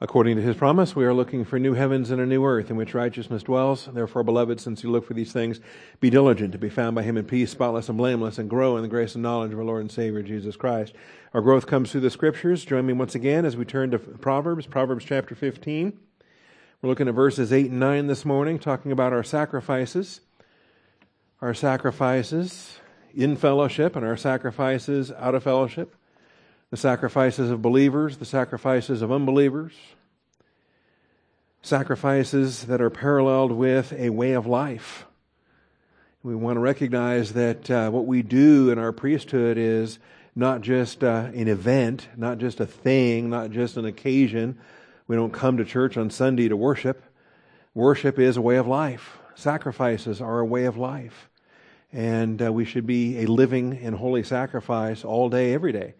According to his promise, we are looking for new heavens and a new earth in which righteousness dwells. Therefore, beloved, since you look for these things, be diligent to be found by him in peace, spotless and blameless, and grow in the grace and knowledge of our Lord and Savior Jesus Christ. Our growth comes through the scriptures. Join me once again as we turn to Proverbs, Proverbs chapter 15. We're looking at verses 8 and 9 this morning, talking about our sacrifices. Our sacrifices in fellowship and our sacrifices out of fellowship the sacrifices of believers, the sacrifices of unbelievers, sacrifices that are paralleled with a way of life. We want to recognize that uh, what we do in our priesthood is not just uh, an event, not just a thing, not just an occasion. We don't come to church on Sunday to worship. Worship is a way of life. Sacrifices are a way of life. And uh, we should be a living and holy sacrifice all day, every day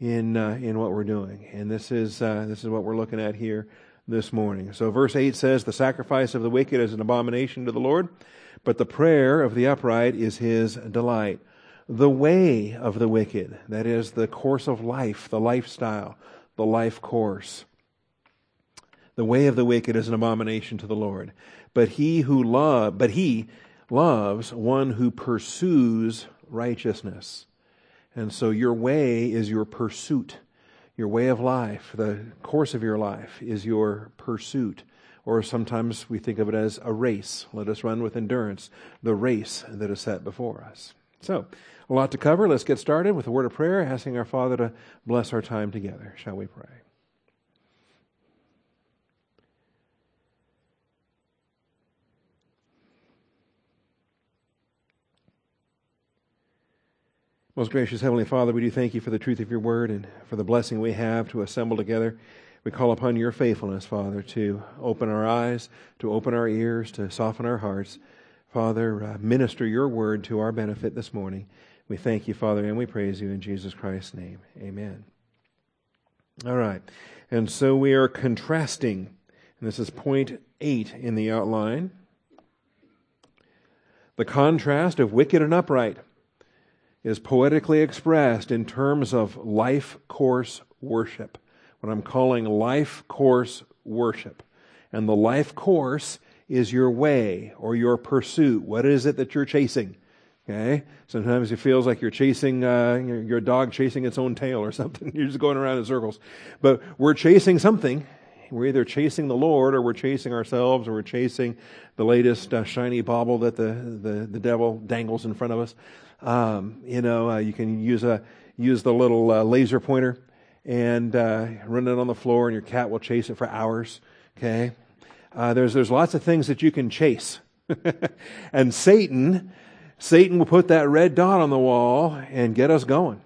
in uh, in what we're doing. And this is uh, this is what we're looking at here this morning. So verse 8 says the sacrifice of the wicked is an abomination to the Lord, but the prayer of the upright is his delight. The way of the wicked, that is the course of life, the lifestyle, the life course. The way of the wicked is an abomination to the Lord. But he who love but he loves one who pursues righteousness. And so your way is your pursuit. Your way of life, the course of your life is your pursuit. Or sometimes we think of it as a race. Let us run with endurance the race that is set before us. So, a lot to cover. Let's get started with a word of prayer, asking our Father to bless our time together. Shall we pray? Most gracious Heavenly Father, we do thank you for the truth of your word and for the blessing we have to assemble together. We call upon your faithfulness, Father, to open our eyes, to open our ears, to soften our hearts. Father, uh, minister your word to our benefit this morning. We thank you, Father, and we praise you in Jesus Christ's name. Amen. All right. And so we are contrasting, and this is point eight in the outline the contrast of wicked and upright is poetically expressed in terms of life course worship, what I'm calling life course worship. And the life course is your way or your pursuit. What is it that you're chasing? Okay? Sometimes it feels like you're chasing, uh, your dog chasing its own tail or something. You're just going around in circles. But we're chasing something. We're either chasing the Lord or we're chasing ourselves or we're chasing the latest uh, shiny bauble that the, the, the devil dangles in front of us. Um, you know, uh, you can use a use the little uh, laser pointer and uh, run it on the floor, and your cat will chase it for hours. Okay, uh, there's there's lots of things that you can chase, and Satan, Satan will put that red dot on the wall and get us going.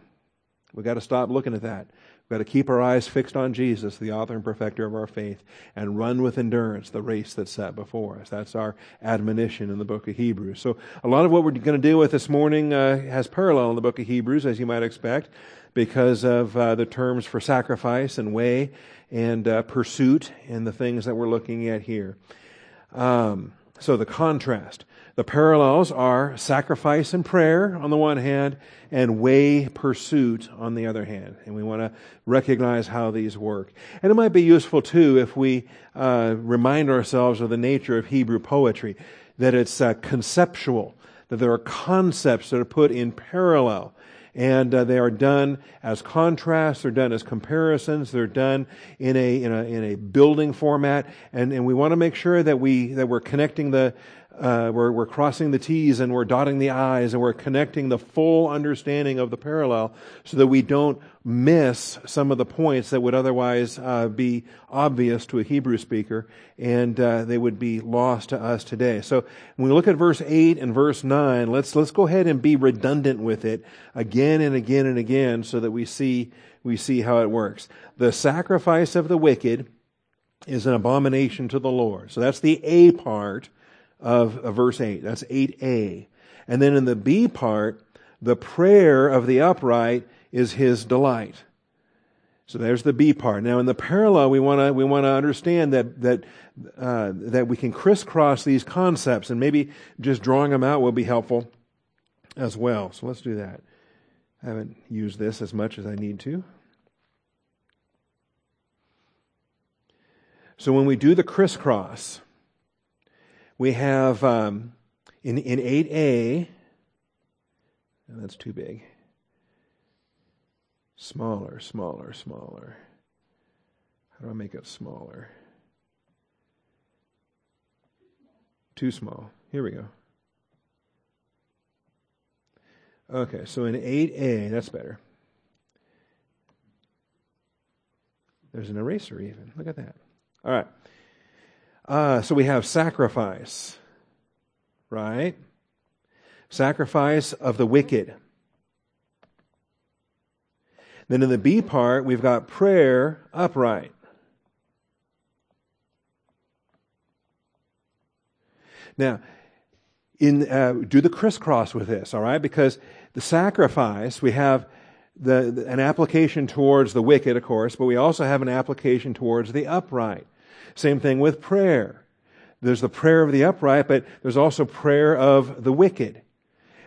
We got to stop looking at that. We've got to keep our eyes fixed on Jesus, the author and perfecter of our faith, and run with endurance the race that's set before us. That's our admonition in the book of Hebrews. So, a lot of what we're going to deal with this morning uh, has parallel in the book of Hebrews, as you might expect, because of uh, the terms for sacrifice and way and uh, pursuit and the things that we're looking at here. Um, so, the contrast. The parallels are sacrifice and prayer on the one hand, and way pursuit on the other hand. And we want to recognize how these work. And it might be useful too if we uh, remind ourselves of the nature of Hebrew poetry, that it's uh, conceptual, that there are concepts that are put in parallel. And uh, they are done as contrasts, they're done as comparisons, they're done in a, in a, in a building format. And, and we want to make sure that, we, that we're connecting the, uh, we're, we're crossing the T's and we're dotting the I's and we're connecting the full understanding of the parallel so that we don't miss some of the points that would otherwise uh, be obvious to a Hebrew speaker and uh, they would be lost to us today. So when we look at verse 8 and verse 9, let's, let's go ahead and be redundant with it again and again and again so that we see, we see how it works. The sacrifice of the wicked is an abomination to the Lord. So that's the A part of, of verse 8. That's 8a. And then in the B part, the prayer of the upright is his delight. So there's the B part. Now in the parallel, we want to we want to understand that that uh, that we can crisscross these concepts, and maybe just drawing them out will be helpful as well. So let's do that. I haven't used this as much as I need to. So when we do the crisscross, we have um, in, in 8a, that's too big. Smaller, smaller, smaller. How do I make it smaller? Too small. Here we go. Okay, so in 8a, that's better. There's an eraser even. Look at that. All right. Uh, so we have sacrifice, right? Sacrifice of the wicked. Then in the B part, we've got prayer upright. Now, in uh, do the crisscross with this, all right? Because the sacrifice we have the, the, an application towards the wicked, of course, but we also have an application towards the upright. Same thing with prayer. There's the prayer of the upright, but there's also prayer of the wicked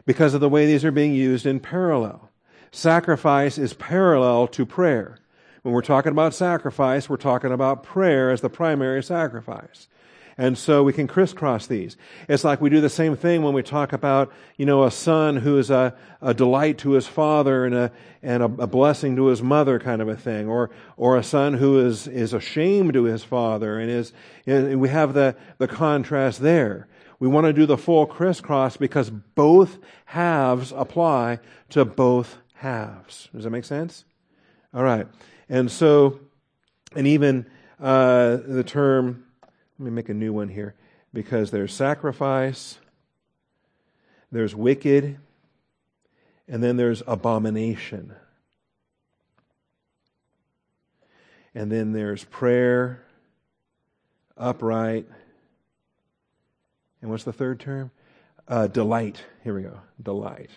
because of the way these are being used in parallel. Sacrifice is parallel to prayer. When we're talking about sacrifice, we're talking about prayer as the primary sacrifice. And so we can crisscross these. It's like we do the same thing when we talk about, you know, a son who is a, a delight to his father and a, and a, a blessing to his mother kind of a thing. Or, or a son who is, is ashamed to his father and is, and we have the, the contrast there. We want to do the full crisscross because both halves apply to both halves. Does that make sense? All right. And so, and even uh, the term let me make a new one here because there's sacrifice, there's wicked, and then there's abomination. And then there's prayer, upright, and what's the third term? Uh, delight. Here we go. Delight.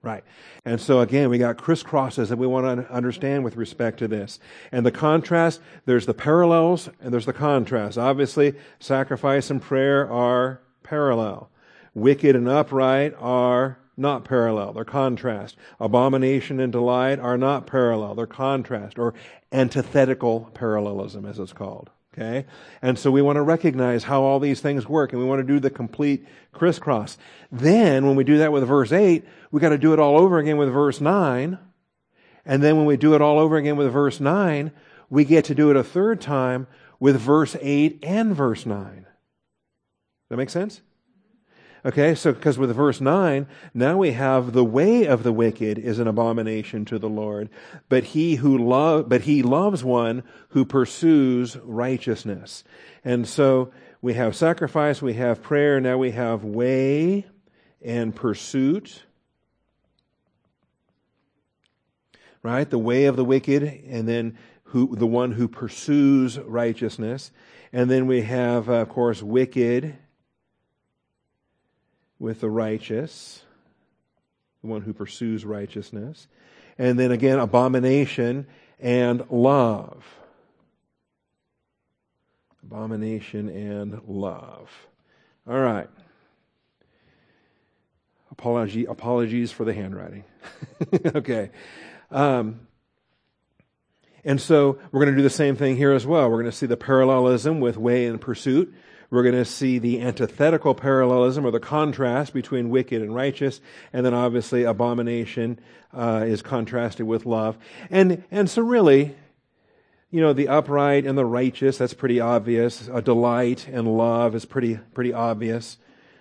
Right. And so again, we got crisscrosses that we want to understand with respect to this. And the contrast, there's the parallels and there's the contrast. Obviously, sacrifice and prayer are parallel. Wicked and upright are not parallel. They're contrast. Abomination and delight are not parallel. They're contrast or antithetical parallelism as it's called. Okay? And so we want to recognize how all these things work and we want to do the complete crisscross. Then when we do that with verse 8, we got to do it all over again with verse 9. And then when we do it all over again with verse 9, we get to do it a third time with verse 8 and verse 9. Does that make sense? Okay, so because with verse 9, now we have the way of the wicked is an abomination to the Lord, but he who love, but he loves one who pursues righteousness. And so we have sacrifice, we have prayer, now we have way and pursuit. Right? The way of the wicked, and then who, the one who pursues righteousness. And then we have, uh, of course, wicked with the righteous, the one who pursues righteousness. And then again, abomination and love. Abomination and love. All right. Apology, apologies for the handwriting. okay. Um, and so we're going to do the same thing here as well. We're going to see the parallelism with way and pursuit. We're going to see the antithetical parallelism or the contrast between wicked and righteous, and then obviously abomination uh, is contrasted with love. And and so really, you know, the upright and the righteous that's pretty obvious. A delight and love is pretty pretty obvious.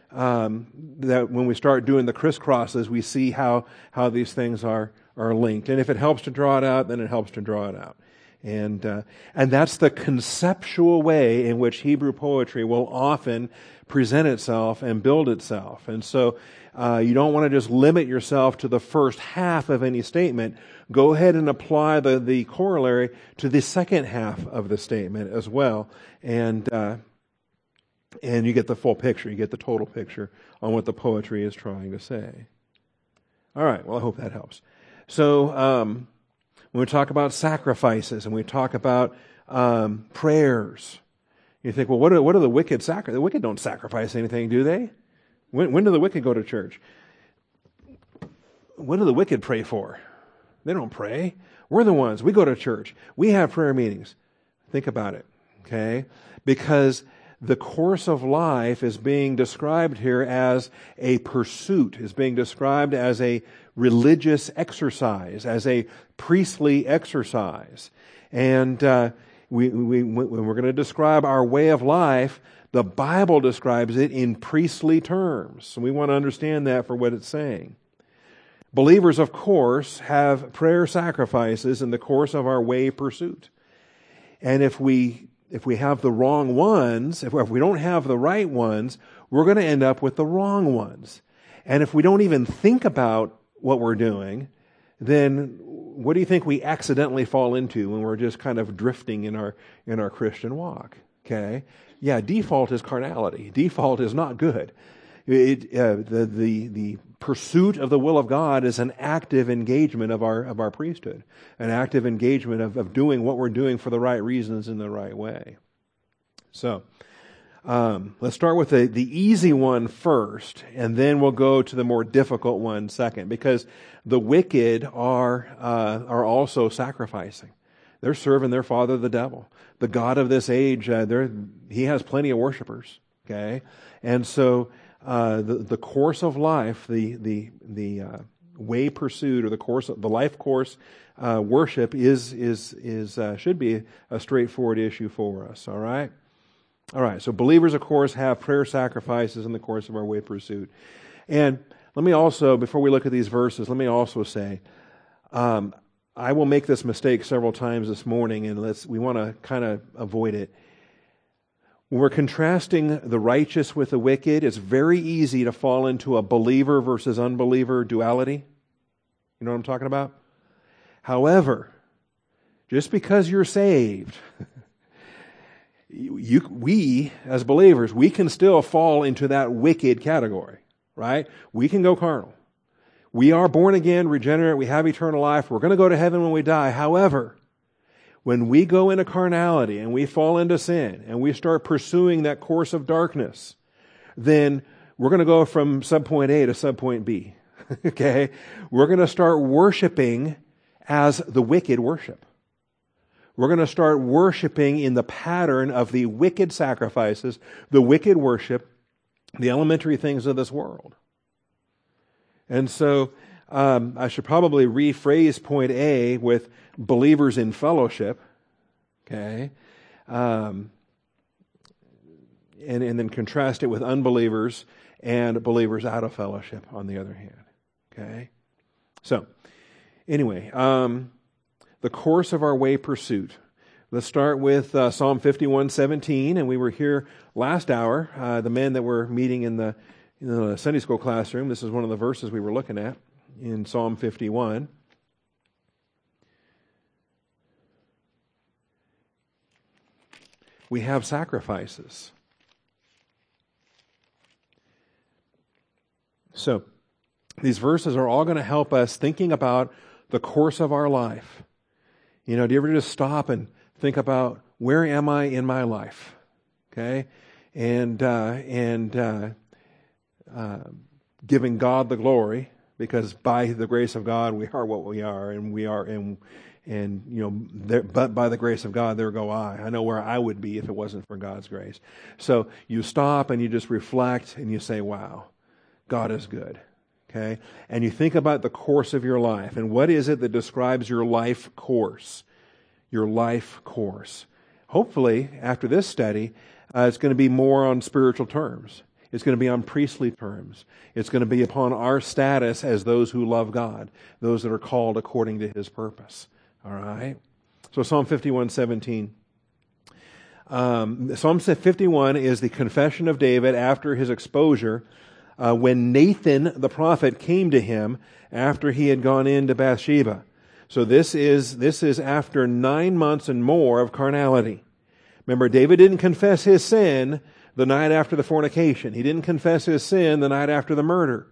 Um, that when we start doing the crisscrosses, we see how how these things are are linked. And if it helps to draw it out, then it helps to draw it out. And, uh, and that's the conceptual way in which Hebrew poetry will often present itself and build itself. And so uh, you don't want to just limit yourself to the first half of any statement. Go ahead and apply the, the corollary to the second half of the statement as well. And, uh, and you get the full picture. You get the total picture on what the poetry is trying to say. All right. Well, I hope that helps. So, um, when we talk about sacrifices and we talk about um, prayers, you think, well, what are, what are the wicked sacrifice? The wicked don't sacrifice anything, do they? When, when do the wicked go to church? What do the wicked pray for? They don't pray. We're the ones. We go to church. We have prayer meetings. Think about it, okay? Because the course of life is being described here as a pursuit, is being described as a religious exercise, as a priestly exercise. And uh, we, we, when we're going to describe our way of life, the Bible describes it in priestly terms. And we want to understand that for what it's saying. Believers, of course, have prayer sacrifices in the course of our way pursuit. And if we if we have the wrong ones, if, if we don't have the right ones, we're going to end up with the wrong ones. And if we don't even think about what we're doing, then what do you think we accidentally fall into when we're just kind of drifting in our in our Christian walk? Okay, yeah, default is carnality. Default is not good. It, uh, the the the pursuit of the will of God is an active engagement of our, of our priesthood, an active engagement of, of doing what we're doing for the right reasons in the right way. So, um, let's start with the, the easy one first, and then we'll go to the more difficult one second, because the wicked are, uh, are also sacrificing. They're serving their father, the devil. The God of this age, uh, he has plenty of worshipers, okay? And so, uh, the, the course of life, the, the, the uh, way pursued, or the course, the life course uh, worship is, is, is, uh, should be a straightforward issue for us, all right? All right, so believers, of course, have prayer sacrifices in the course of our way pursuit. And let me also, before we look at these verses, let me also say, um, I will make this mistake several times this morning, and let's, we want to kind of avoid it. When we're contrasting the righteous with the wicked, it's very easy to fall into a believer versus unbeliever duality. You know what I'm talking about? However, just because you're saved, you, we, as believers, we can still fall into that wicked category, right? We can go carnal. We are born again, regenerate, we have eternal life. We're going to go to heaven when we die. However, when we go into carnality and we fall into sin and we start pursuing that course of darkness, then we're going to go from subpoint A to subpoint B. okay? We're going to start worshiping as the wicked worship. We're going to start worshiping in the pattern of the wicked sacrifices, the wicked worship, the elementary things of this world. And so um, I should probably rephrase point A with believers in fellowship, okay, um, and, and then contrast it with unbelievers and believers out of fellowship on the other hand, okay. So, anyway, um, the course of our way pursuit. Let's start with uh, Psalm 51:17, and we were here last hour. Uh, the men that were meeting in the, in the Sunday school classroom. This is one of the verses we were looking at in Psalm 51. We have sacrifices. So, these verses are all going to help us thinking about the course of our life. You know, do you ever just stop and think about where am I in my life? Okay, and uh, and uh, uh, giving God the glory because by the grace of God we are what we are, and we are and and you know, there, but by the grace of God, there go I. I know where I would be if it wasn't for God's grace. So you stop and you just reflect and you say, "Wow, God is good." Okay, and you think about the course of your life and what is it that describes your life course, your life course. Hopefully, after this study, uh, it's going to be more on spiritual terms. It's going to be on priestly terms. It's going to be upon our status as those who love God, those that are called according to his purpose. All right? So Psalm 51 17. Um, Psalm 51 is the confession of David after his exposure uh, when Nathan the prophet came to him after he had gone into Bathsheba. So this is, this is after nine months and more of carnality. Remember, David didn't confess his sin the night after the fornication. He didn't confess his sin the night after the murder.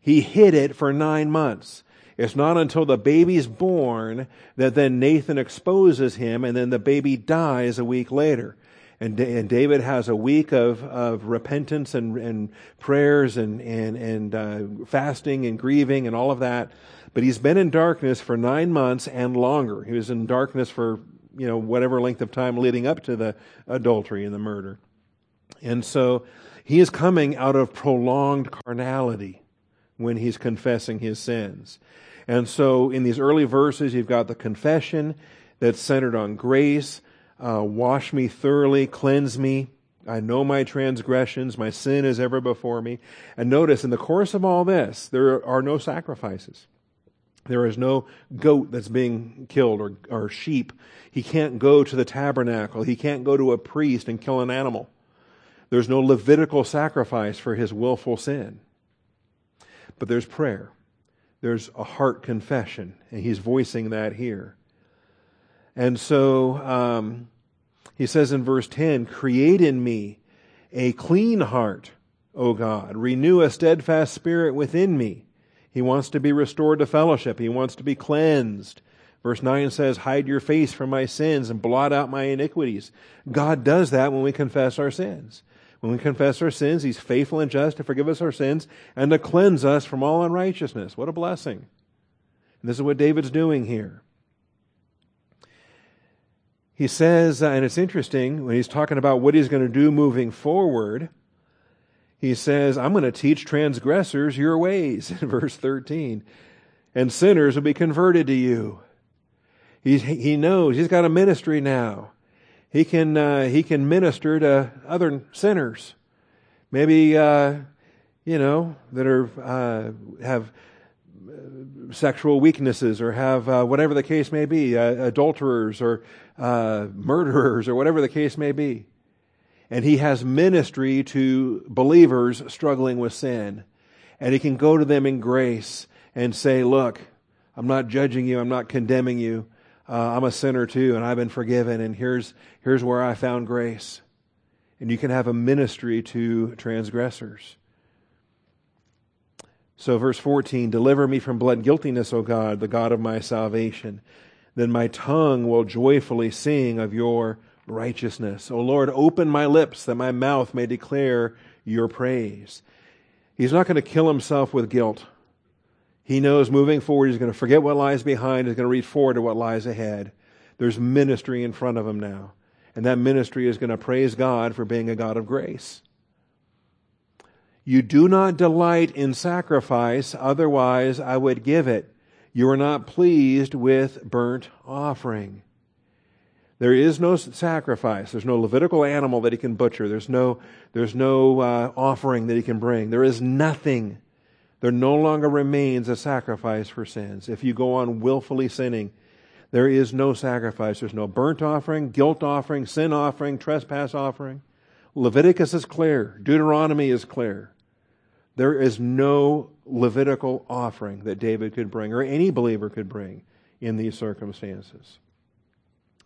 He hid it for nine months. It's not until the baby's born that then Nathan exposes him and then the baby dies a week later. And, and David has a week of, of repentance and, and prayers and, and, and uh, fasting and grieving and all of that. But he's been in darkness for nine months and longer. He was in darkness for you know, whatever length of time leading up to the adultery and the murder. And so he is coming out of prolonged carnality when he's confessing his sins. And so in these early verses, you've got the confession that's centered on grace. Uh, wash me thoroughly, cleanse me. I know my transgressions, my sin is ever before me. And notice, in the course of all this, there are no sacrifices. There is no goat that's being killed or, or sheep. He can't go to the tabernacle. He can't go to a priest and kill an animal. There's no Levitical sacrifice for his willful sin. But there's prayer. There's a heart confession, and he's voicing that here. And so um, he says in verse 10 Create in me a clean heart, O God. Renew a steadfast spirit within me. He wants to be restored to fellowship. He wants to be cleansed. Verse 9 says, Hide your face from my sins and blot out my iniquities. God does that when we confess our sins. When we confess our sins, He's faithful and just to forgive us our sins and to cleanse us from all unrighteousness. What a blessing. And this is what David's doing here. He says, uh, and it's interesting when he's talking about what he's going to do moving forward, he says, I'm going to teach transgressors your ways, in verse 13, and sinners will be converted to you. He, he knows he's got a ministry now he can uh, he can minister to other sinners, maybe uh, you know that are uh, have uh, sexual weaknesses or have uh, whatever the case may be, uh, adulterers or murderers or whatever the case may be, and he has ministry to believers struggling with sin, and he can go to them in grace and say, "Look, I'm not judging you, I'm not condemning you." uh, I'm a sinner too, and I've been forgiven, and here's, here's where I found grace. And you can have a ministry to transgressors. So, verse 14 Deliver me from blood guiltiness, O God, the God of my salvation. Then my tongue will joyfully sing of your righteousness. O Lord, open my lips that my mouth may declare your praise. He's not going to kill himself with guilt. He knows moving forward, he's going to forget what lies behind, he's going to reach forward to what lies ahead. There's ministry in front of him now. And that ministry is going to praise God for being a God of grace. You do not delight in sacrifice, otherwise I would give it. You are not pleased with burnt offering. There is no sacrifice. There's no Levitical animal that he can butcher. There's no, there's no uh, offering that he can bring. There is nothing there no longer remains a sacrifice for sins. If you go on willfully sinning, there is no sacrifice. There's no burnt offering, guilt offering, sin offering, trespass offering. Leviticus is clear. Deuteronomy is clear. There is no Levitical offering that David could bring or any believer could bring in these circumstances.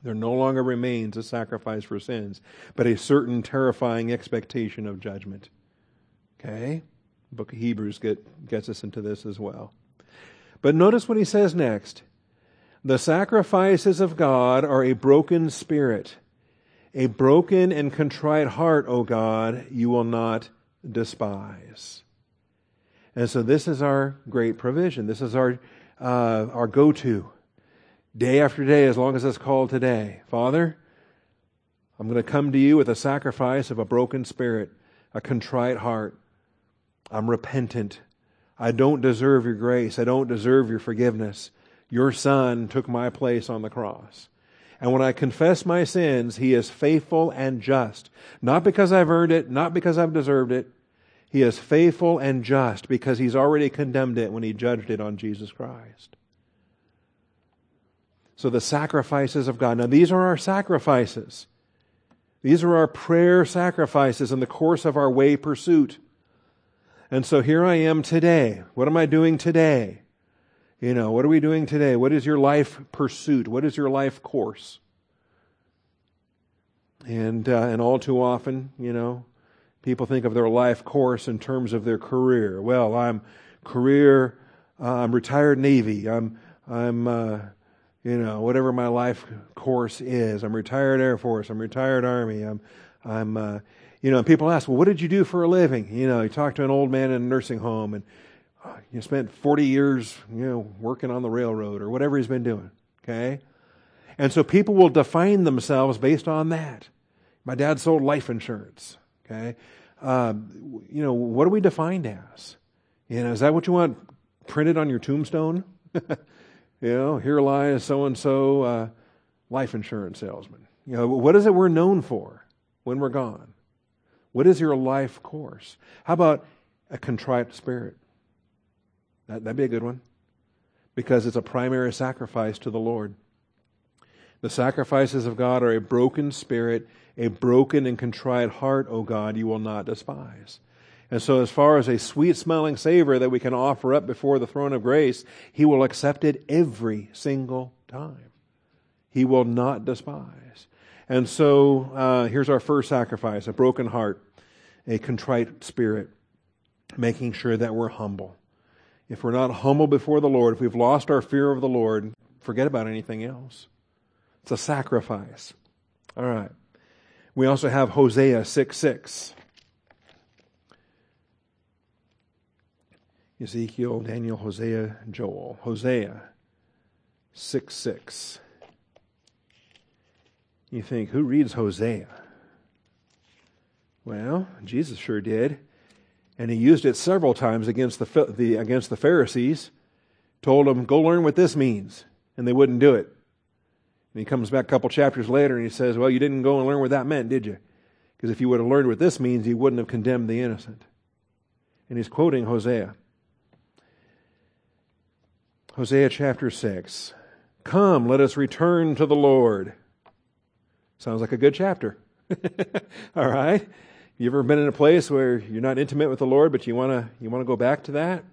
There no longer remains a sacrifice for sins, but a certain terrifying expectation of judgment. Okay? Book of Hebrews get, gets us into this as well. But notice what he says next. The sacrifices of God are a broken spirit. A broken and contrite heart, O God, you will not despise. And so this is our great provision. This is our, uh, our go to. Day after day, as long as it's called today. Father, I'm going to come to you with a sacrifice of a broken spirit, a contrite heart. I'm repentant. I don't deserve your grace. I don't deserve your forgiveness. Your Son took my place on the cross. And when I confess my sins, He is faithful and just. Not because I've earned it, not because I've deserved it. He is faithful and just because He's already condemned it when He judged it on Jesus Christ. So the sacrifices of God. Now, these are our sacrifices. These are our prayer sacrifices in the course of our way pursuit. And so here I am today. What am I doing today? You know, what are we doing today? What is your life pursuit? What is your life course? And uh, and all too often, you know, people think of their life course in terms of their career. Well, I'm career. Uh, I'm retired Navy. I'm I'm uh, you know whatever my life course is. I'm retired Air Force. I'm retired Army. I'm I'm uh, you know, and people ask, well, what did you do for a living? You know, you talk to an old man in a nursing home and uh, you spent 40 years, you know, working on the railroad or whatever he's been doing. Okay? And so people will define themselves based on that. My dad sold life insurance. Okay. Um, you know, what are we defined as? You know, is that what you want printed on your tombstone? you know, here lies so and so life insurance salesman. You know, what is it we're known for when we're gone? What is your life course? How about a contrite spirit? That, that'd be a good one because it's a primary sacrifice to the Lord. The sacrifices of God are a broken spirit, a broken and contrite heart, O God, you will not despise. And so, as far as a sweet smelling savor that we can offer up before the throne of grace, He will accept it every single time. He will not despise. And so, uh, here's our first sacrifice a broken heart, a contrite spirit, making sure that we're humble. If we're not humble before the Lord, if we've lost our fear of the Lord, forget about anything else. It's a sacrifice. All right. We also have Hosea 6 6. Ezekiel, Daniel, Hosea, Joel. Hosea 6 6. You think, who reads Hosea? Well, Jesus sure did. And he used it several times against the, the, against the Pharisees. Told them, go learn what this means. And they wouldn't do it. And he comes back a couple chapters later and he says, well, you didn't go and learn what that meant, did you? Because if you would have learned what this means, you wouldn't have condemned the innocent. And he's quoting Hosea. Hosea chapter 6. Come, let us return to the Lord. Sounds like a good chapter. All right? You ever been in a place where you're not intimate with the Lord, but you want to you want to go back to that?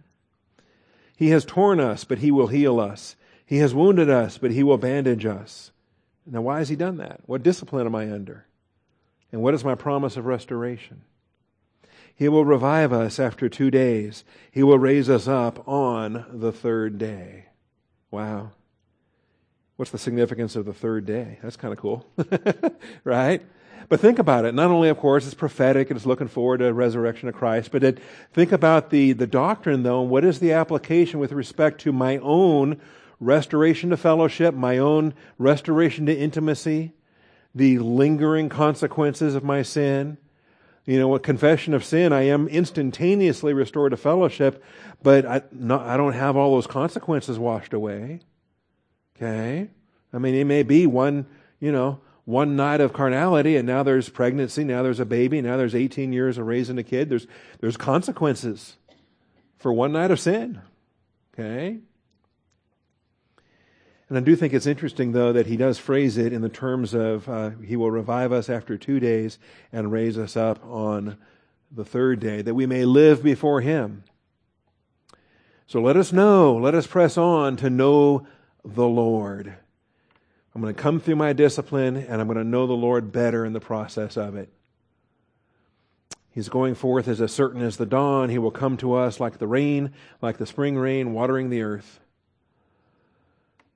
He has torn us, but he will heal us. He has wounded us, but he will bandage us. Now, why has he done that? What discipline am I under? And what is my promise of restoration? He will revive us after two days. He will raise us up on the third day. Wow. What's the significance of the third day? That's kind of cool, right? But think about it. Not only, of course, it's prophetic and it's looking forward to the resurrection of Christ, but it, think about the, the doctrine, though. and What is the application with respect to my own restoration to fellowship, my own restoration to intimacy, the lingering consequences of my sin? You know, a confession of sin, I am instantaneously restored to fellowship, but I, not, I don't have all those consequences washed away. Okay? I mean, it may be one, you know, one night of carnality and now there's pregnancy, now there's a baby, now there's 18 years of raising a kid. There's, there's consequences for one night of sin. Okay? And I do think it's interesting, though, that he does phrase it in the terms of uh, he will revive us after two days and raise us up on the third day, that we may live before him. So let us know, let us press on to know the Lord. I'm going to come through my discipline and I'm going to know the Lord better in the process of it. He's going forth as certain as the dawn. He will come to us like the rain, like the spring rain, watering the earth.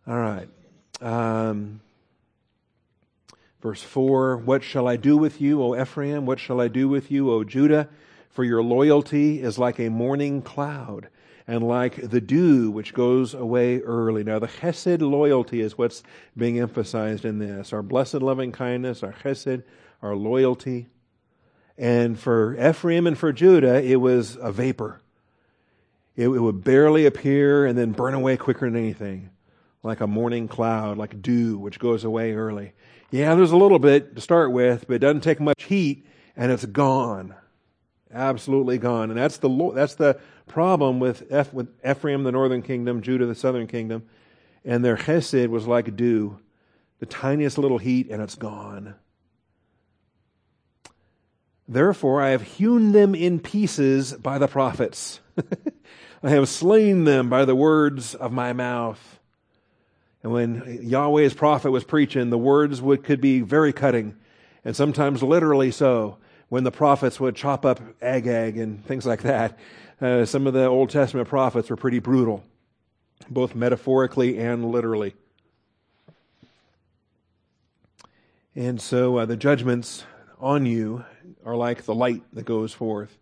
All right. Um, verse 4 What shall I do with you, O Ephraim? What shall I do with you, O Judah? For your loyalty is like a morning cloud and like the dew which goes away early. Now, the chesed loyalty is what's being emphasized in this. Our blessed loving kindness, our chesed, our loyalty. And for Ephraim and for Judah, it was a vapor. It, it would barely appear and then burn away quicker than anything, like a morning cloud, like dew, which goes away early. Yeah, there's a little bit to start with, but it doesn't take much heat, and it's gone absolutely gone. And that's the that's the problem with, Eph, with Ephraim, the northern kingdom, Judah, the southern kingdom, and their chesed was like dew, the tiniest little heat, and it's gone. Therefore, I have hewn them in pieces by the prophets. I have slain them by the words of my mouth. And when Yahweh's prophet was preaching, the words would, could be very cutting, and sometimes literally so when the prophets would chop up Agag and things like that. Uh, some of the Old Testament prophets were pretty brutal, both metaphorically and literally. And so uh, the judgments on you are like the light that goes forth.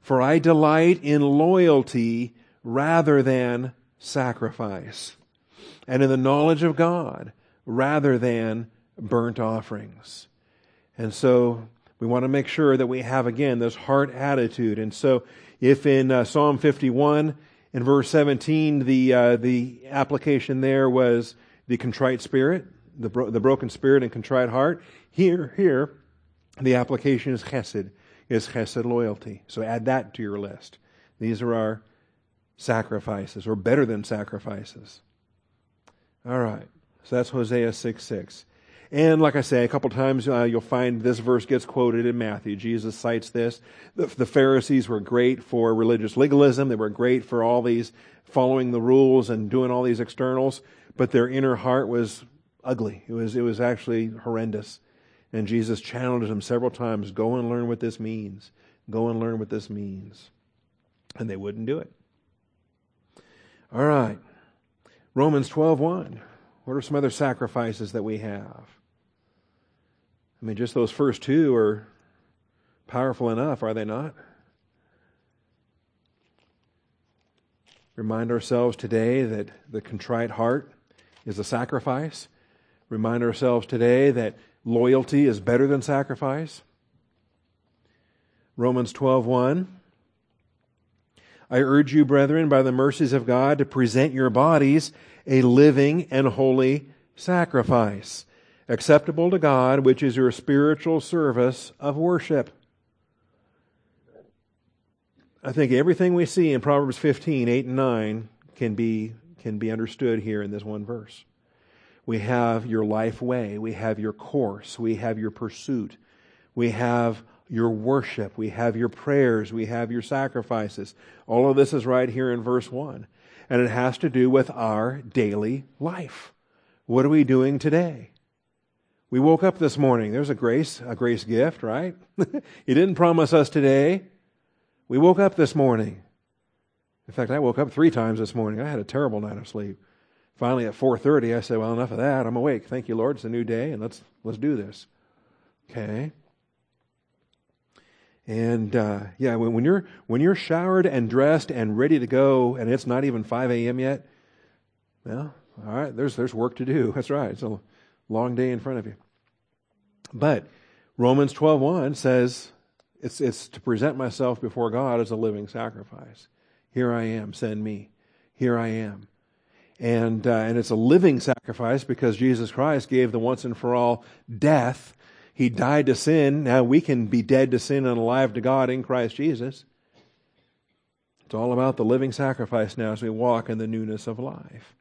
For I delight in loyalty rather than sacrifice, and in the knowledge of God rather than burnt offerings. And so we want to make sure that we have, again, this heart attitude. And so if in uh, Psalm 51, in verse 17, the, uh, the application there was the contrite spirit, the, bro- the broken spirit and contrite heart, here, here, the application is chesed, is chesed loyalty. So add that to your list. These are our sacrifices, or better than sacrifices. All right. So that's Hosea 6 6. And like I say, a couple times uh, you'll find this verse gets quoted in Matthew. Jesus cites this. The, the, Pharisees were great for religious legalism. They were great for all these following the rules and doing all these externals, but their inner heart was ugly. It was, it was actually horrendous. And Jesus challenged them several times, go and learn what this means. Go and learn what this means. And they wouldn't do it. All right. Romans 12:1. What are some other sacrifices that we have? I mean, just those first two are powerful enough, are they not? Remind ourselves today that the contrite heart is a sacrifice. Remind ourselves today that loyalty is better than sacrifice. Romans 12:1 I urge you brethren by the mercies of God to present your bodies a living and holy sacrifice acceptable to God, which is your spiritual service of worship. I think everything we see in Proverbs 15, 8 and 9 can be, can be understood here in this one verse. We have your life way. We have your course. We have your pursuit. We have your worship. We have your prayers. We have your sacrifices. All of this is right here in verse 1. And it has to do with our daily life. What are we doing today? We woke up this morning. There's a grace, a grace gift, right? he didn't promise us today. We woke up this morning. In fact, I woke up three times this morning. I had a terrible night of sleep. Finally, at 4:30, I said, "Well, enough of that. I'm awake. Thank you, Lord. It's a new day, and let's let's do this." Okay. And uh, yeah, when, when you're when you're showered and dressed and ready to go, and it's not even 5 a.m. yet, well, all right. There's there's work to do. That's right. It's a long day in front of you. But Romans 12:1 says it's, it's to present myself before God as a living sacrifice. Here I am, send me. Here I am. And, uh, and it's a living sacrifice because Jesus Christ gave the once and for all death. He died to sin. Now we can be dead to sin and alive to God in Christ Jesus. It's all about the living sacrifice now as we walk in the newness of life.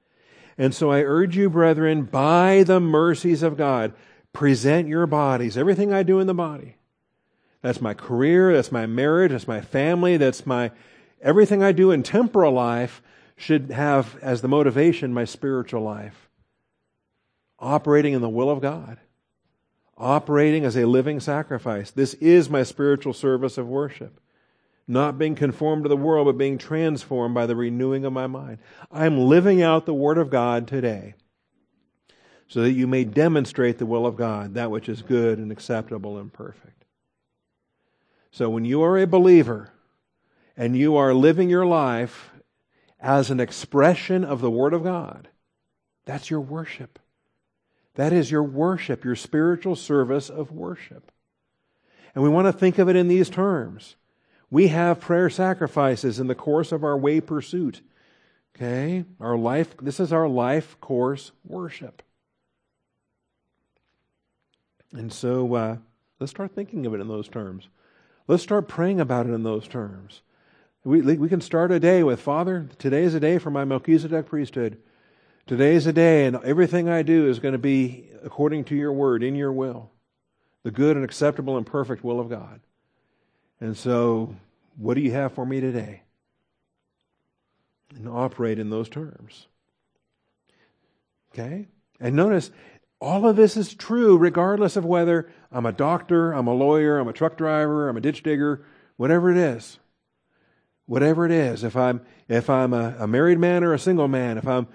And so I urge you, brethren, by the mercies of God, present your bodies, everything I do in the body. That's my career, that's my marriage, that's my family, that's my everything I do in temporal life should have as the motivation my spiritual life. Operating in the will of God. Operating as a living sacrifice. This is my spiritual service of worship not being conformed to the world, but being transformed by the renewing of my mind. I'm living out the Word of God today so that you may demonstrate the will of God, that which is good and acceptable and perfect. So when you are a believer and you are living your life as an expression of the Word of God, that's your worship. That is your worship, your spiritual service of worship. And we want to think of it in these terms. We have prayer sacrifices in the course of our way pursuit. Okay? Our life, this is our life course worship. And so uh, let's start thinking of it in those terms. Let's start praying about it in those terms. We, we can start a day with Father, today is a day for my Melchizedek priesthood. Today is a day, and everything I do is going to be according to your word, in your will, the good and acceptable and perfect will of God. And so, what do you have for me today? And operate in those terms. Okay? And notice, all of this is true regardless of whether I'm a doctor, I'm a lawyer, I'm a truck driver, I'm a ditch digger, whatever it is. Whatever it is. If I'm, if I'm a, a married man or a single man, if I'm,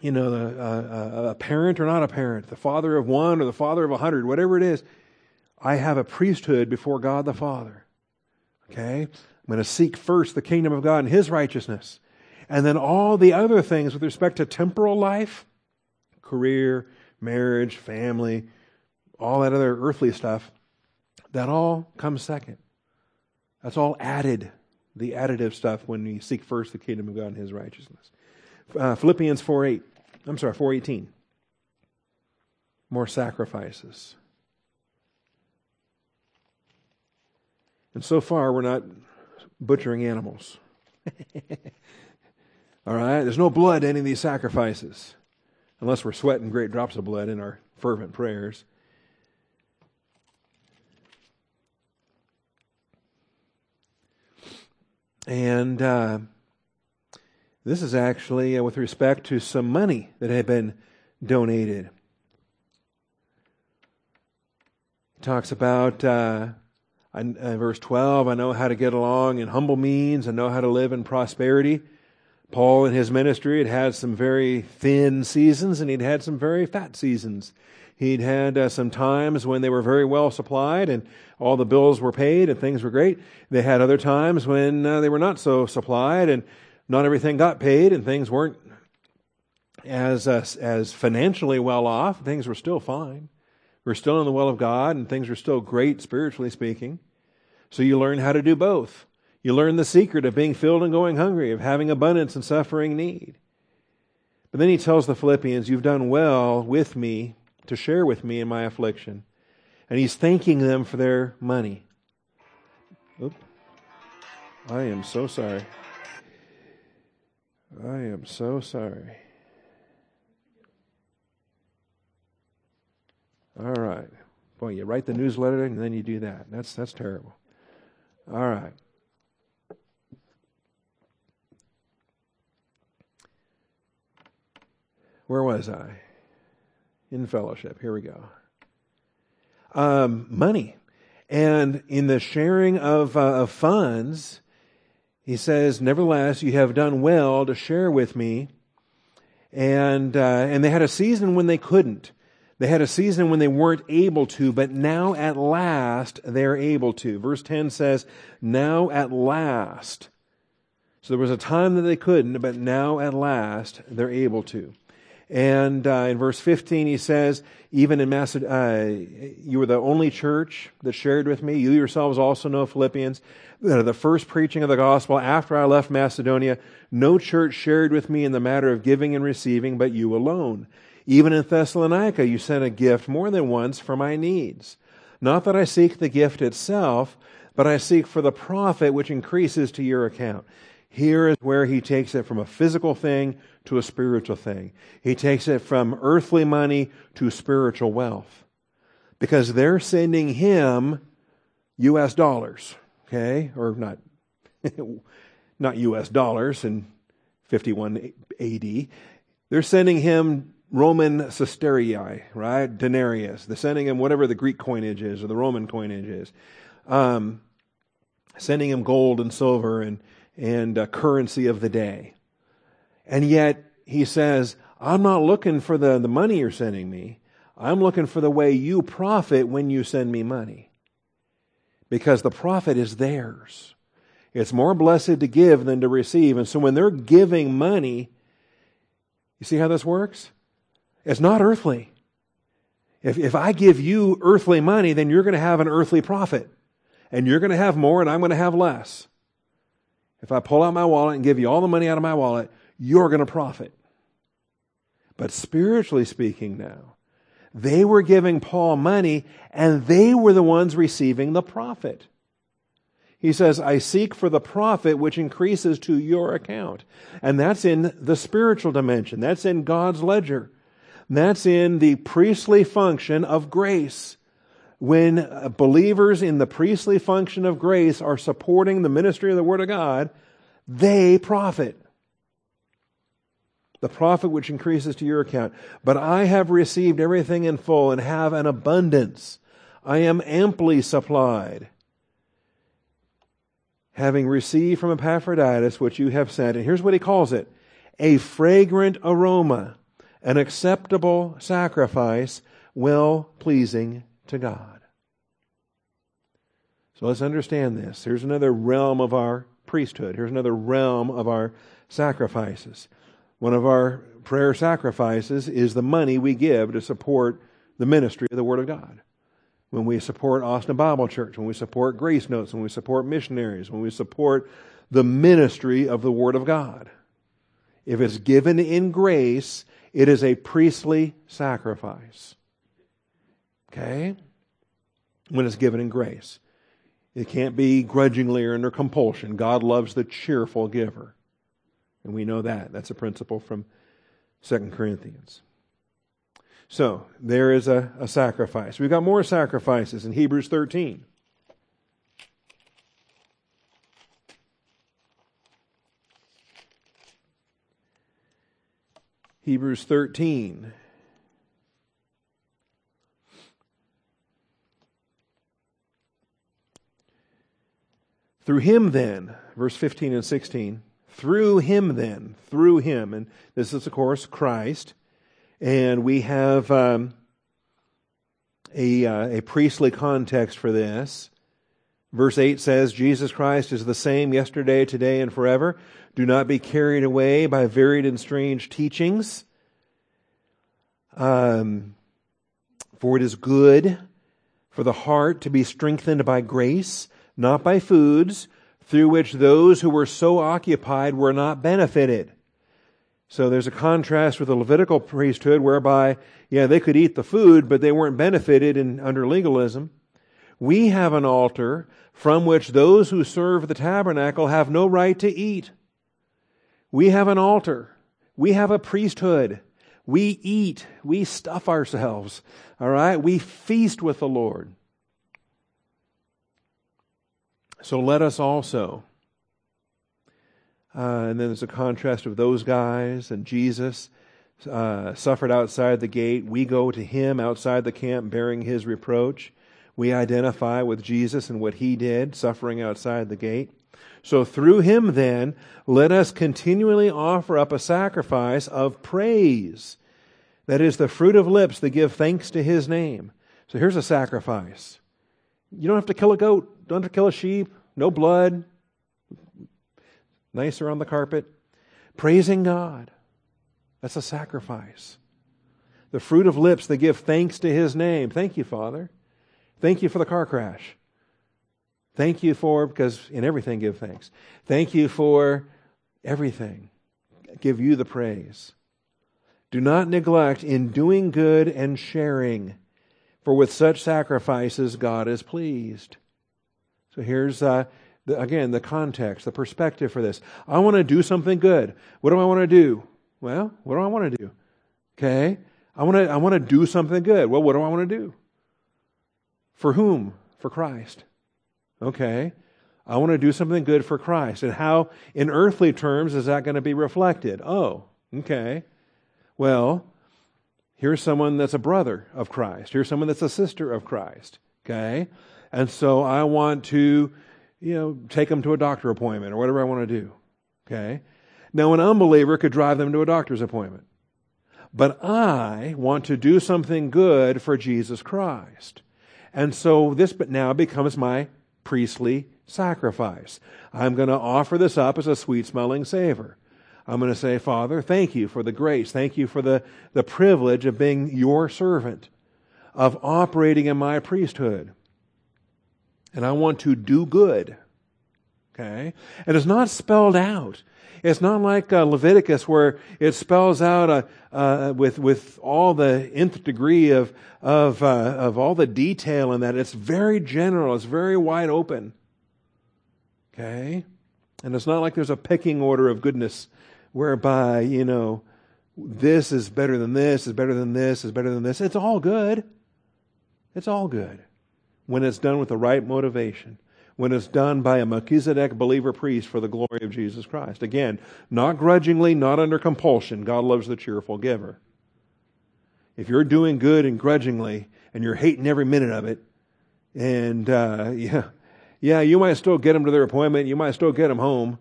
you know, a, a, a parent or not a parent, the father of one or the father of a hundred, whatever it is, I have a priesthood before God the Father. Okay? I'm going to seek first the kingdom of God and His righteousness. And then all the other things with respect to temporal life, career, marriage, family, all that other earthly stuff, that all comes second. That's all added, the additive stuff when we seek first the kingdom of God and his righteousness. Uh, Philippians 4 8. I'm sorry, 418. More sacrifices. And so far, we're not butchering animals. All right? There's no blood in any of these sacrifices, unless we're sweating great drops of blood in our fervent prayers. And uh, this is actually uh, with respect to some money that had been donated. It talks about uh, uh, verse 12 I know how to get along in humble means, I know how to live in prosperity. Paul in his ministry had had some very thin seasons and he'd had some very fat seasons. He'd had uh, some times when they were very well supplied and all the bills were paid and things were great. They had other times when uh, they were not so supplied and not everything got paid and things weren't as uh, as financially well off. Things were still fine. We're still in the will of God and things are still great spiritually speaking. So you learn how to do both. You learn the secret of being filled and going hungry, of having abundance and suffering need. But then he tells the Philippians, You've done well with me to share with me in my affliction. And he's thanking them for their money. Oop. I am so sorry. I am so sorry. All right. Boy, you write the newsletter and then you do that. That's that's terrible. All right. Where was I? In fellowship. Here we go. Um, money. And in the sharing of, uh, of funds, he says, Nevertheless, you have done well to share with me. And, uh, and they had a season when they couldn't. They had a season when they weren't able to, but now at last they're able to. Verse 10 says, Now at last. So there was a time that they couldn't, but now at last they're able to. And uh, in verse 15, he says, Even in Macedonia, uh, you were the only church that shared with me. You yourselves also know Philippians. That the first preaching of the gospel after I left Macedonia, no church shared with me in the matter of giving and receiving, but you alone. Even in Thessalonica, you sent a gift more than once for my needs. Not that I seek the gift itself, but I seek for the profit which increases to your account. Here is where he takes it from a physical thing to a spiritual thing. He takes it from earthly money to spiritual wealth. Because they're sending him US dollars, okay? Or not, not US dollars in 51 AD. They're sending him Roman sestertii, right? Denarius. They're sending him whatever the Greek coinage is or the Roman coinage is. Um, sending him gold and silver and, and uh, currency of the day. And yet he says, I'm not looking for the, the money you're sending me. I'm looking for the way you profit when you send me money. Because the profit is theirs. It's more blessed to give than to receive. And so when they're giving money, you see how this works? It's not earthly. If, if I give you earthly money, then you're going to have an earthly profit. And you're going to have more and I'm going to have less. If I pull out my wallet and give you all the money out of my wallet, you're going to profit. But spiritually speaking, now, they were giving Paul money and they were the ones receiving the profit. He says, I seek for the profit which increases to your account. And that's in the spiritual dimension. That's in God's ledger. That's in the priestly function of grace when uh, believers in the priestly function of grace are supporting the ministry of the Word of God, they profit. The profit which increases to your account. But I have received everything in full and have an abundance. I am amply supplied. Having received from Epaphroditus what you have sent, and here's what he calls it a fragrant aroma, an acceptable sacrifice, well pleasing to God. So let's understand this. Here's another realm of our priesthood. Here's another realm of our sacrifices. One of our prayer sacrifices is the money we give to support the ministry of the Word of God. When we support Austin Bible Church, when we support Grace Notes, when we support missionaries, when we support the ministry of the Word of God. If it's given in grace, it is a priestly sacrifice. Okay? When it's given in grace. It can't be grudgingly or under compulsion. God loves the cheerful giver. And we know that. That's a principle from 2 Corinthians. So, there is a, a sacrifice. We've got more sacrifices in Hebrews 13. Hebrews 13. Through him, then, verse 15 and 16, through him, then, through him, and this is, of course, Christ, and we have um, a, uh, a priestly context for this. Verse 8 says, Jesus Christ is the same yesterday, today, and forever. Do not be carried away by varied and strange teachings. Um, for it is good for the heart to be strengthened by grace not by foods, through which those who were so occupied were not benefited. So there's a contrast with the Levitical priesthood whereby, yeah, they could eat the food, but they weren't benefited in, under legalism. We have an altar from which those who serve the tabernacle have no right to eat. We have an altar. We have a priesthood. We eat. We stuff ourselves. All right? We feast with the Lord. So let us also. Uh, and then there's a contrast of those guys and Jesus uh, suffered outside the gate. We go to him outside the camp bearing his reproach. We identify with Jesus and what he did, suffering outside the gate. So through him, then, let us continually offer up a sacrifice of praise. That is the fruit of lips that give thanks to his name. So here's a sacrifice. You don't have to kill a goat, don't have to kill a sheep, no blood, nicer on the carpet. Praising God. That's a sacrifice. The fruit of lips that give thanks to his name. Thank you, Father. Thank you for the car crash. Thank you for, because in everything give thanks. Thank you for everything. Give you the praise. Do not neglect in doing good and sharing for with such sacrifices God is pleased. So here's, uh, the, again, the context, the perspective for this. I want to do something good. What do I want to do? Well, what do I want to do? Okay. I want to, I want to do something good. Well, what do I want to do? For whom? For Christ. Okay. I want to do something good for Christ. And how, in earthly terms, is that going to be reflected? Oh, okay. Well, Here's someone that's a brother of Christ. Here's someone that's a sister of Christ. Okay? And so I want to, you know, take them to a doctor appointment or whatever I want to do. Okay? Now, an unbeliever could drive them to a doctor's appointment. But I want to do something good for Jesus Christ. And so this but now becomes my priestly sacrifice. I'm going to offer this up as a sweet smelling savor. I'm going to say, Father, thank you for the grace. Thank you for the, the privilege of being your servant, of operating in my priesthood. And I want to do good. Okay? And it's not spelled out. It's not like uh, Leviticus where it spells out uh, uh, with, with all the nth degree of, of, uh, of all the detail in that. It's very general. It's very wide open. Okay? And it's not like there's a pecking order of goodness whereby, you know, this is better than this, is better than this, is better than this. It's all good. It's all good when it's done with the right motivation, when it's done by a Melchizedek believer priest for the glory of Jesus Christ. Again, not grudgingly, not under compulsion. God loves the cheerful giver. If you're doing good and grudgingly, and you're hating every minute of it, and uh, yeah, yeah, you might still get them to their appointment, you might still get them home,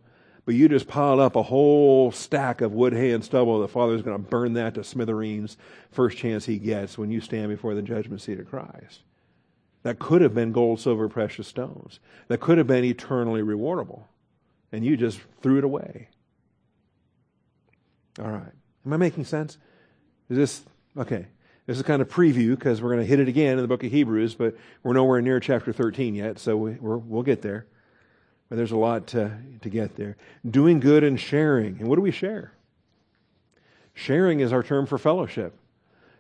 but you just piled up a whole stack of wood, hay, and stubble. The Father's going to burn that to smithereens first chance he gets when you stand before the judgment seat of Christ. That could have been gold, silver, precious stones. That could have been eternally rewardable. And you just threw it away. All right. Am I making sense? Is this okay? This is kind of preview because we're going to hit it again in the book of Hebrews, but we're nowhere near chapter 13 yet, so we, will get there. But there's a lot to, to get there. Doing good and sharing. And what do we share? Sharing is our term for fellowship.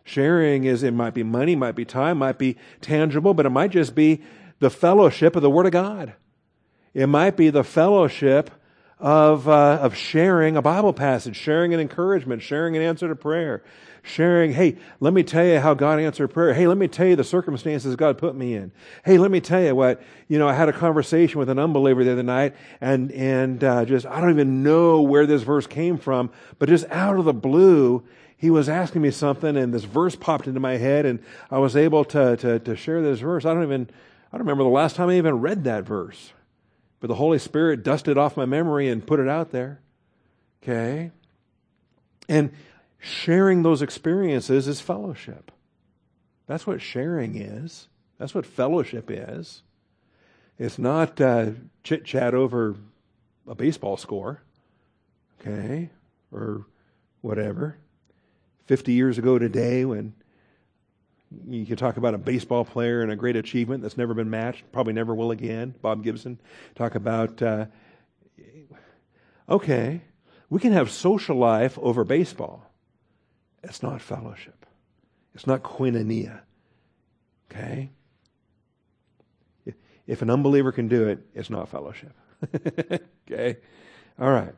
Sharing is, it might be money, might be time, might be tangible, but it might just be the fellowship of the Word of God. It might be the fellowship of, uh, of sharing a Bible passage, sharing an encouragement, sharing an answer to prayer, sharing, hey, let me tell you how God answered prayer. Hey, let me tell you the circumstances God put me in. Hey, let me tell you what, you know, I had a conversation with an unbeliever the other night and, and, uh, just, I don't even know where this verse came from, but just out of the blue, he was asking me something and this verse popped into my head and I was able to, to, to share this verse. I don't even, I don't remember the last time I even read that verse, but the Holy Spirit dusted off my memory and put it out there. Okay. And sharing those experiences is fellowship. That's what sharing is. That's what fellowship is. It's not uh, chit chat over a baseball score, okay, or whatever. 50 years ago today, when you could talk about a baseball player and a great achievement that's never been matched, probably never will again, Bob Gibson. Talk about, uh, okay, we can have social life over baseball. It's not fellowship. It's not koinonia. Okay? If an unbeliever can do it, it's not fellowship. okay? All right.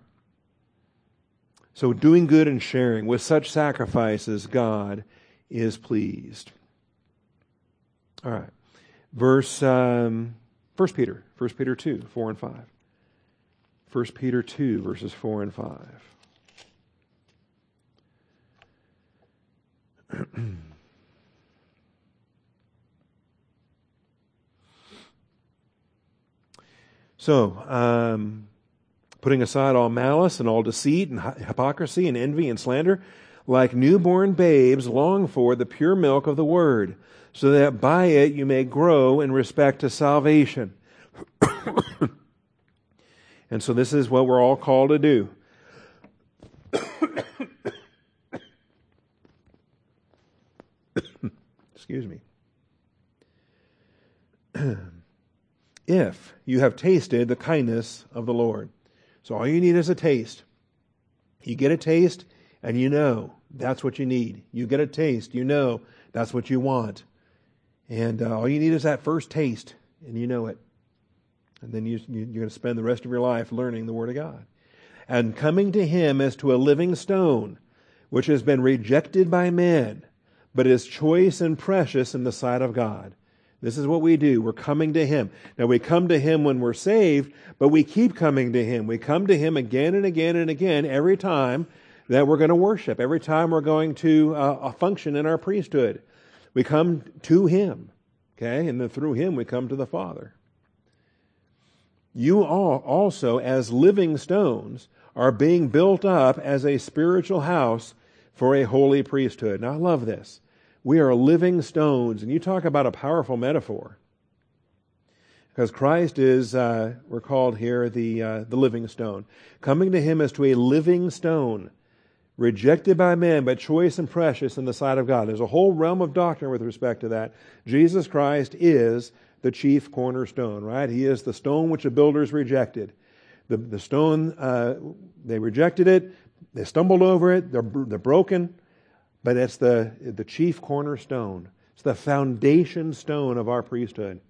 So, doing good and sharing with such sacrifices, God is pleased. All right. Verse, um, 1 Peter, 1 Peter 2, 4 and 5. 1 Peter 2, verses 4 and 5. so, um, putting aside all malice and all deceit and hypocrisy and envy and slander, like newborn babes, long for the pure milk of the word, so that by it you may grow in respect to salvation. and so, this is what we're all called to do. Excuse me. if you have tasted the kindness of the Lord. So all you need is a taste. You get a taste and you know that's what you need. You get a taste, you know that's what you want. And uh, all you need is that first taste and you know it. And then you, you're going to spend the rest of your life learning the Word of God. And coming to Him as to a living stone, which has been rejected by men, but is choice and precious in the sight of God. This is what we do. We're coming to Him. Now we come to Him when we're saved, but we keep coming to Him. We come to Him again and again and again every time that we're going to worship, every time we're going to uh, function in our priesthood. We come to Him, okay? And then through Him we come to the Father. You all also, as living stones, are being built up as a spiritual house for a holy priesthood. Now I love this. We are living stones. And you talk about a powerful metaphor. Because Christ is, uh, we're called here the, uh, the living stone. Coming to him as to a living stone, rejected by men, but choice and precious in the sight of God. There's a whole realm of doctrine with respect to that. Jesus Christ is the chief cornerstone, right? He is the stone which the builders rejected. The, the stone, uh, they rejected it, they stumbled over it, they're, they're broken, but it's the, the chief cornerstone. It's the foundation stone of our priesthood.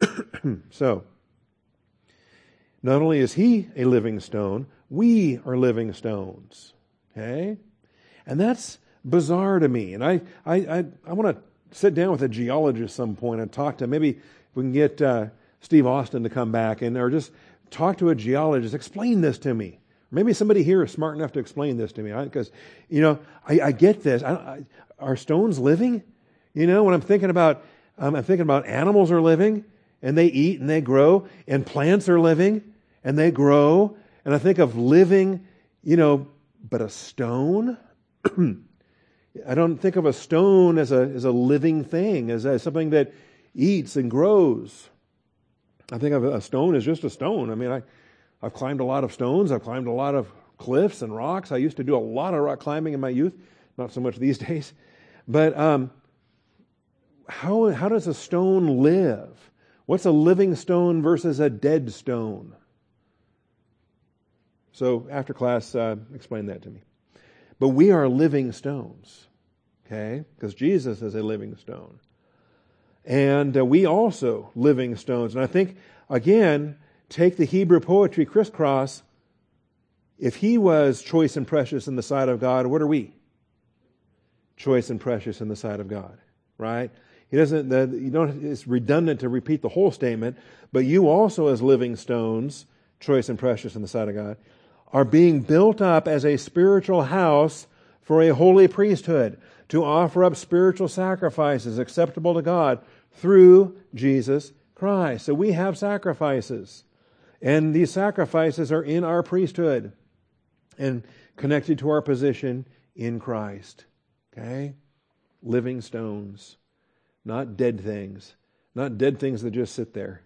so, not only is he a living stone, we are living stones. Okay? And that's bizarre to me. And I, I, I, I want to sit down with a geologist some point and talk to maybe we can get uh, Steve Austin to come back and or just talk to a geologist. Explain this to me. Maybe somebody here is smart enough to explain this to me, because you know I, I get this. I, I, are stones living? You know, when I'm thinking about, um, I'm thinking about animals are living and they eat and they grow, and plants are living and they grow, and I think of living, you know, but a stone. I don't think of a stone as a as a living thing, as, as something that eats and grows. I think of a stone as just a stone. I mean, I I've climbed a lot of stones. I've climbed a lot of cliffs and rocks. I used to do a lot of rock climbing in my youth, not so much these days. But um, how, how does a stone live? What's a living stone versus a dead stone? So after class, uh, explain that to me. But we are living stones, okay? Because Jesus is a living stone. And uh, we also living stones. And I think, again, take the Hebrew poetry crisscross. If he was choice and precious in the sight of God, what are we? Choice and precious in the sight of God, right? He doesn't, the, you don't, it's redundant to repeat the whole statement, but you also, as living stones, choice and precious in the sight of God, are being built up as a spiritual house for a holy priesthood to offer up spiritual sacrifices acceptable to God through Jesus Christ. So we have sacrifices. And these sacrifices are in our priesthood and connected to our position in Christ. Okay? Living stones, not dead things, not dead things that just sit there,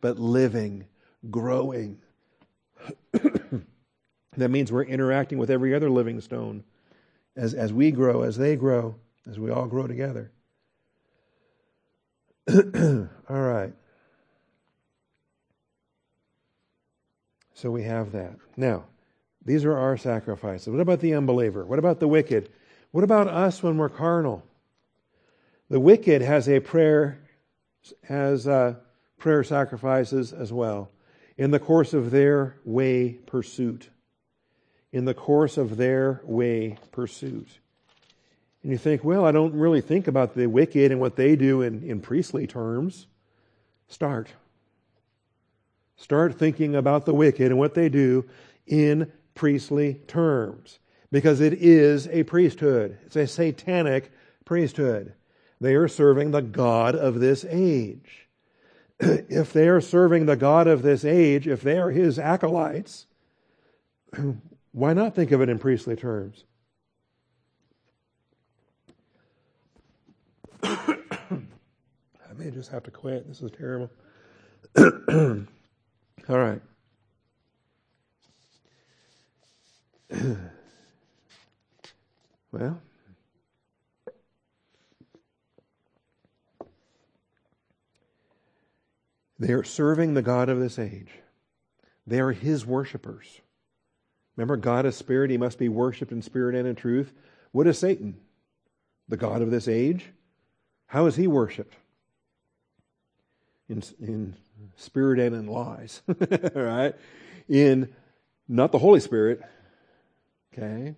but living, growing. that means we're interacting with every other living stone as, as we grow, as they grow, as we all grow together. all right. So we have that. Now, these are our sacrifices. What about the unbeliever? What about the wicked? What about us when we're carnal? The wicked has a prayer, has uh, prayer sacrifices as well in the course of their way pursuit. In the course of their way pursuit. And you think, well, I don't really think about the wicked and what they do in, in priestly terms. Start. Start thinking about the wicked and what they do in priestly terms because it is a priesthood. It's a satanic priesthood. They are serving the God of this age. if they are serving the God of this age, if they are his acolytes, why not think of it in priestly terms? I may just have to quit. This is terrible. All right. well, they are serving the God of this age. They are his worshippers. Remember, God is spirit. He must be worshiped in spirit and in truth. What is Satan? The God of this age? How is he worshiped? In, in spirit and in lies, right? In not the Holy Spirit, okay?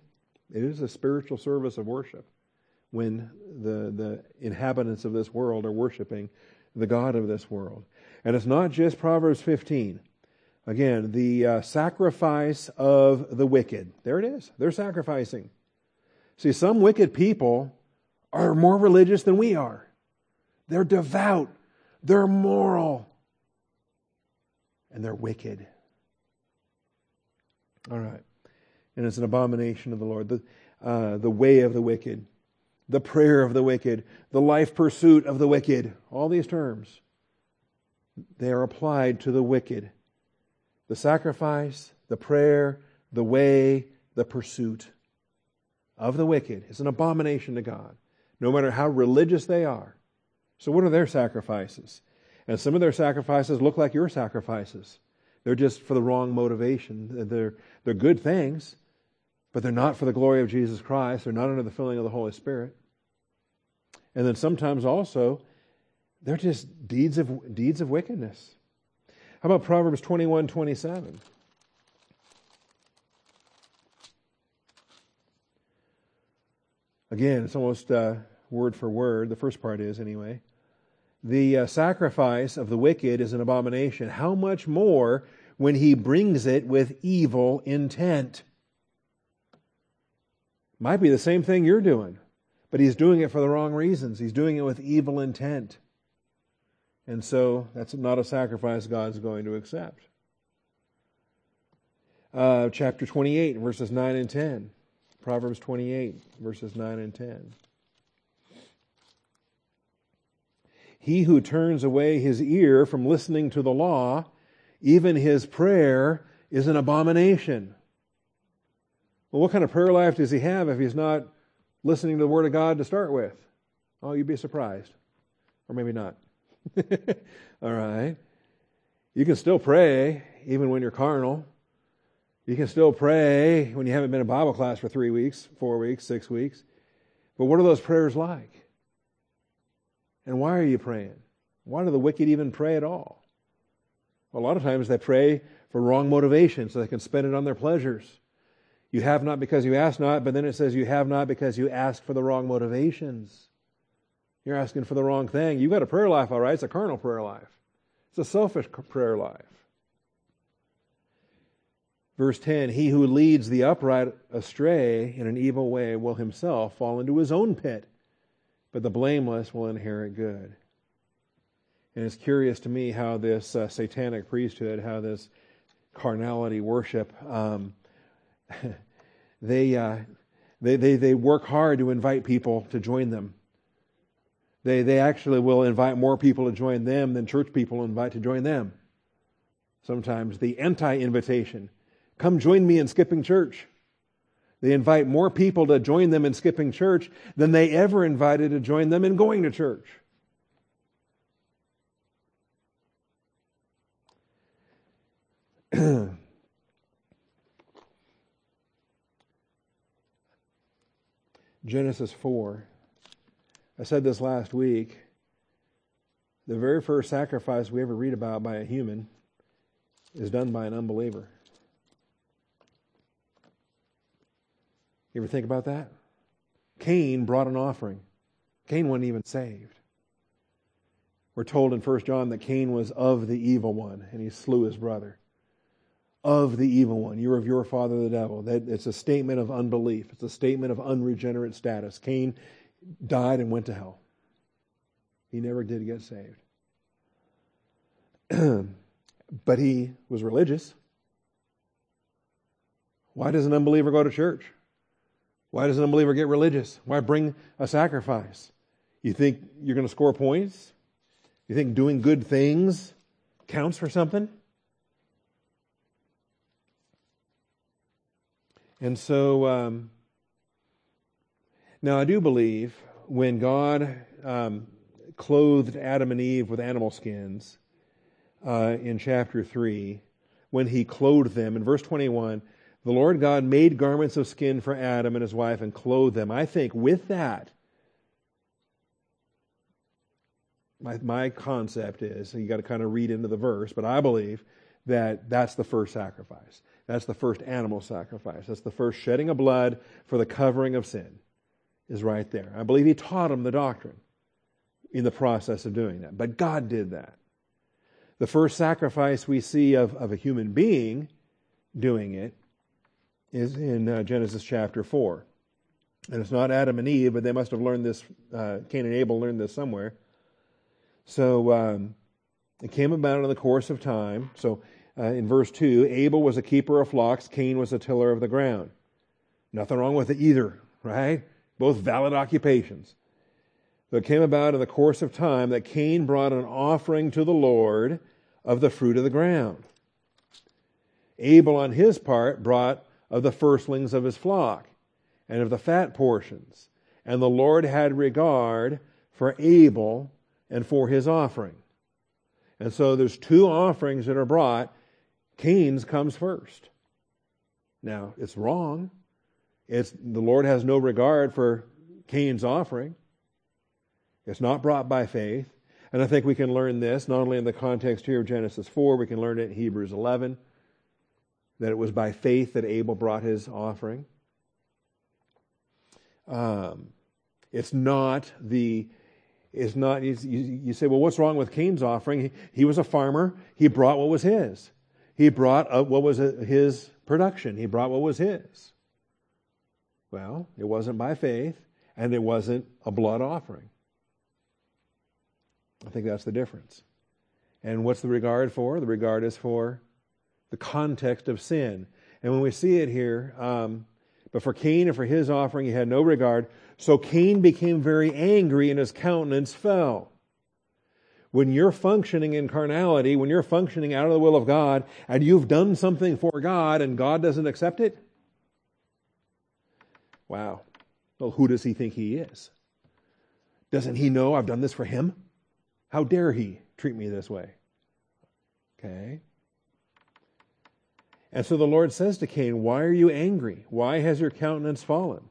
It is a spiritual service of worship when the, the inhabitants of this world are worshiping the God of this world. And it's not just Proverbs 15. Again, the uh, sacrifice of the wicked. There it is. They're sacrificing. See, some wicked people are more religious than we are. They're devout. They're moral and they're wicked. All right. And it's an abomination of the Lord. The, uh, the way of the wicked, the prayer of the wicked, the life pursuit of the wicked, all these terms, they are applied to the wicked. The sacrifice, the prayer, the way, the pursuit of the wicked is an abomination to God, no matter how religious they are. So, what are their sacrifices? And some of their sacrifices look like your sacrifices. They're just for the wrong motivation. They're, they're good things, but they're not for the glory of Jesus Christ. They're not under the filling of the Holy Spirit. And then sometimes also, they're just deeds of, deeds of wickedness. How about Proverbs 21 27? Again, it's almost uh, word for word. The first part is, anyway the uh, sacrifice of the wicked is an abomination, how much more when he brings it with evil intent? Might be the same thing you're doing, but he's doing it for the wrong reasons. He's doing it with evil intent. And so that's not a sacrifice God's going to accept. Uh, chapter 28, verses 9 and 10. Proverbs 28, verses 9 and 10. He who turns away his ear from listening to the law, even his prayer is an abomination. Well, what kind of prayer life does he have if he's not listening to the Word of God to start with? Oh, you'd be surprised. Or maybe not. All right. You can still pray even when you're carnal. You can still pray when you haven't been in Bible class for three weeks, four weeks, six weeks. But what are those prayers like? And why are you praying? Why do the wicked even pray at all? Well, a lot of times they pray for wrong motivation so they can spend it on their pleasures. You have not because you ask not, but then it says you have not because you ask for the wrong motivations. You're asking for the wrong thing. You've got a prayer life, all right. It's a carnal prayer life. It's a selfish prayer life. Verse 10 He who leads the upright astray in an evil way will himself fall into his own pit, but the blameless will inherit good. And it's curious to me how this uh, satanic priesthood, how this carnality worship, um, they, uh, they, they, they work hard to invite people to join them. They, they actually will invite more people to join them than church people invite to join them. Sometimes the anti invitation come join me in skipping church. They invite more people to join them in skipping church than they ever invited to join them in going to church. Genesis 4 I said this last week. The very first sacrifice we ever read about by a human is done by an unbeliever. You ever think about that? Cain brought an offering. Cain wasn't even saved. We're told in 1 John that Cain was of the evil one and he slew his brother. Of the evil one. You're of your father the devil. That, it's a statement of unbelief. It's a statement of unregenerate status. Cain died and went to hell. He never did get saved. but he was religious. Why does an unbeliever go to church? Why does an unbeliever get religious? Why bring a sacrifice? You think you're going to score points? You think doing good things counts for something? And so, um, now, I do believe when God um, clothed Adam and Eve with animal skins uh, in chapter 3, when he clothed them, in verse 21, the Lord God made garments of skin for Adam and his wife and clothed them. I think with that, my, my concept is, you got to kind of read into the verse, but I believe that that's the first sacrifice. That's the first animal sacrifice. That's the first shedding of blood for the covering of sin is right there. I believe he taught them the doctrine in the process of doing that. But God did that. The first sacrifice we see of, of a human being doing it is in uh, Genesis chapter 4. And it's not Adam and Eve, but they must have learned this, uh, Cain and Abel learned this somewhere. So um, it came about in the course of time. So uh, in verse 2, Abel was a keeper of flocks, Cain was a tiller of the ground. Nothing wrong with it either, right? both valid occupations. So it came about in the course of time that Cain brought an offering to the Lord of the fruit of the ground. Abel, on his part, brought of the firstlings of his flock and of the fat portions. And the Lord had regard for Abel and for his offering. And so there's two offerings that are brought. Cain's comes first. Now, it's wrong. It's, the Lord has no regard for Cain's offering. It's not brought by faith. And I think we can learn this not only in the context here of Genesis 4, we can learn it in Hebrews 11, that it was by faith that Abel brought his offering. Um, it's not the, it's not, you, you, say, well, what's wrong with Cain's offering? He, he was a farmer. He brought what was his. He brought uh, what was his production. He brought what was his. Well, it wasn't by faith, and it wasn't a blood offering. I think that's the difference. And what's the regard for? The regard is for the context of sin. And when we see it here, um, but for Cain and for his offering, he had no regard. So Cain became very angry and his countenance fell. When you're functioning in carnality, when you're functioning out of the will of God, and you've done something for God and God doesn't accept it, Wow. Well, who does he think he is? Doesn't he know I've done this for him? How dare he treat me this way? Okay. And so the Lord says to Cain, Why are you angry? Why has your countenance fallen?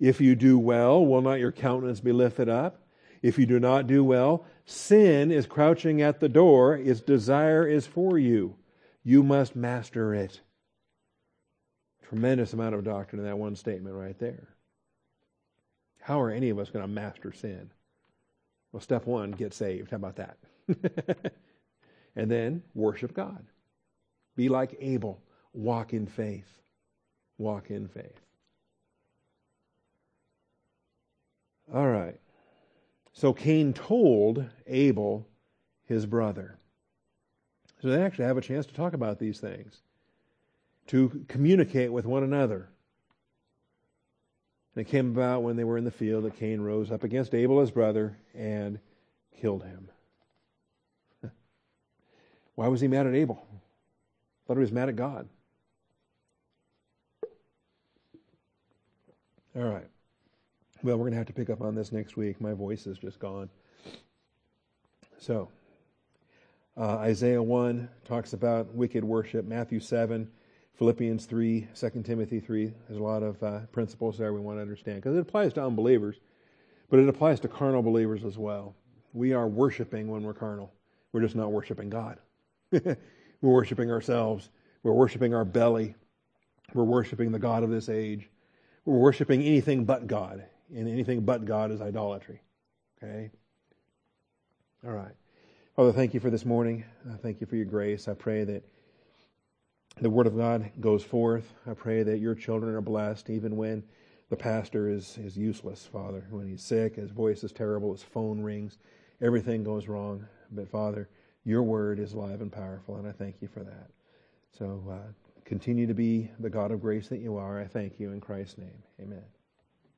If you do well, will not your countenance be lifted up? If you do not do well, sin is crouching at the door. Its desire is for you. You must master it. Tremendous amount of doctrine in that one statement right there. How are any of us going to master sin? Well, step one, get saved. How about that? and then worship God. Be like Abel. Walk in faith. Walk in faith. All right. So Cain told Abel, his brother. So they actually have a chance to talk about these things, to communicate with one another. And it came about when they were in the field that Cain rose up against Abel, his brother, and killed him. Why was he mad at Abel? Thought he was mad at God. All right. Well, we're going to have to pick up on this next week. My voice is just gone. So, uh, Isaiah 1 talks about wicked worship. Matthew 7, Philippians 3, 2 Timothy 3. There's a lot of uh, principles there we want to understand because it applies to unbelievers, but it applies to carnal believers as well. We are worshiping when we're carnal, we're just not worshiping God. we're worshiping ourselves, we're worshiping our belly, we're worshiping the God of this age, we're worshiping anything but God, and anything but God is idolatry. Okay? All right. Father, thank you for this morning. thank you for your grace. I pray that the Word of God goes forth. I pray that your children are blessed even when the pastor is, is useless, Father. When he's sick, his voice is terrible, his phone rings, everything goes wrong. But, Father, your Word is alive and powerful, and I thank you for that. So uh, continue to be the God of grace that you are. I thank you in Christ's name. Amen.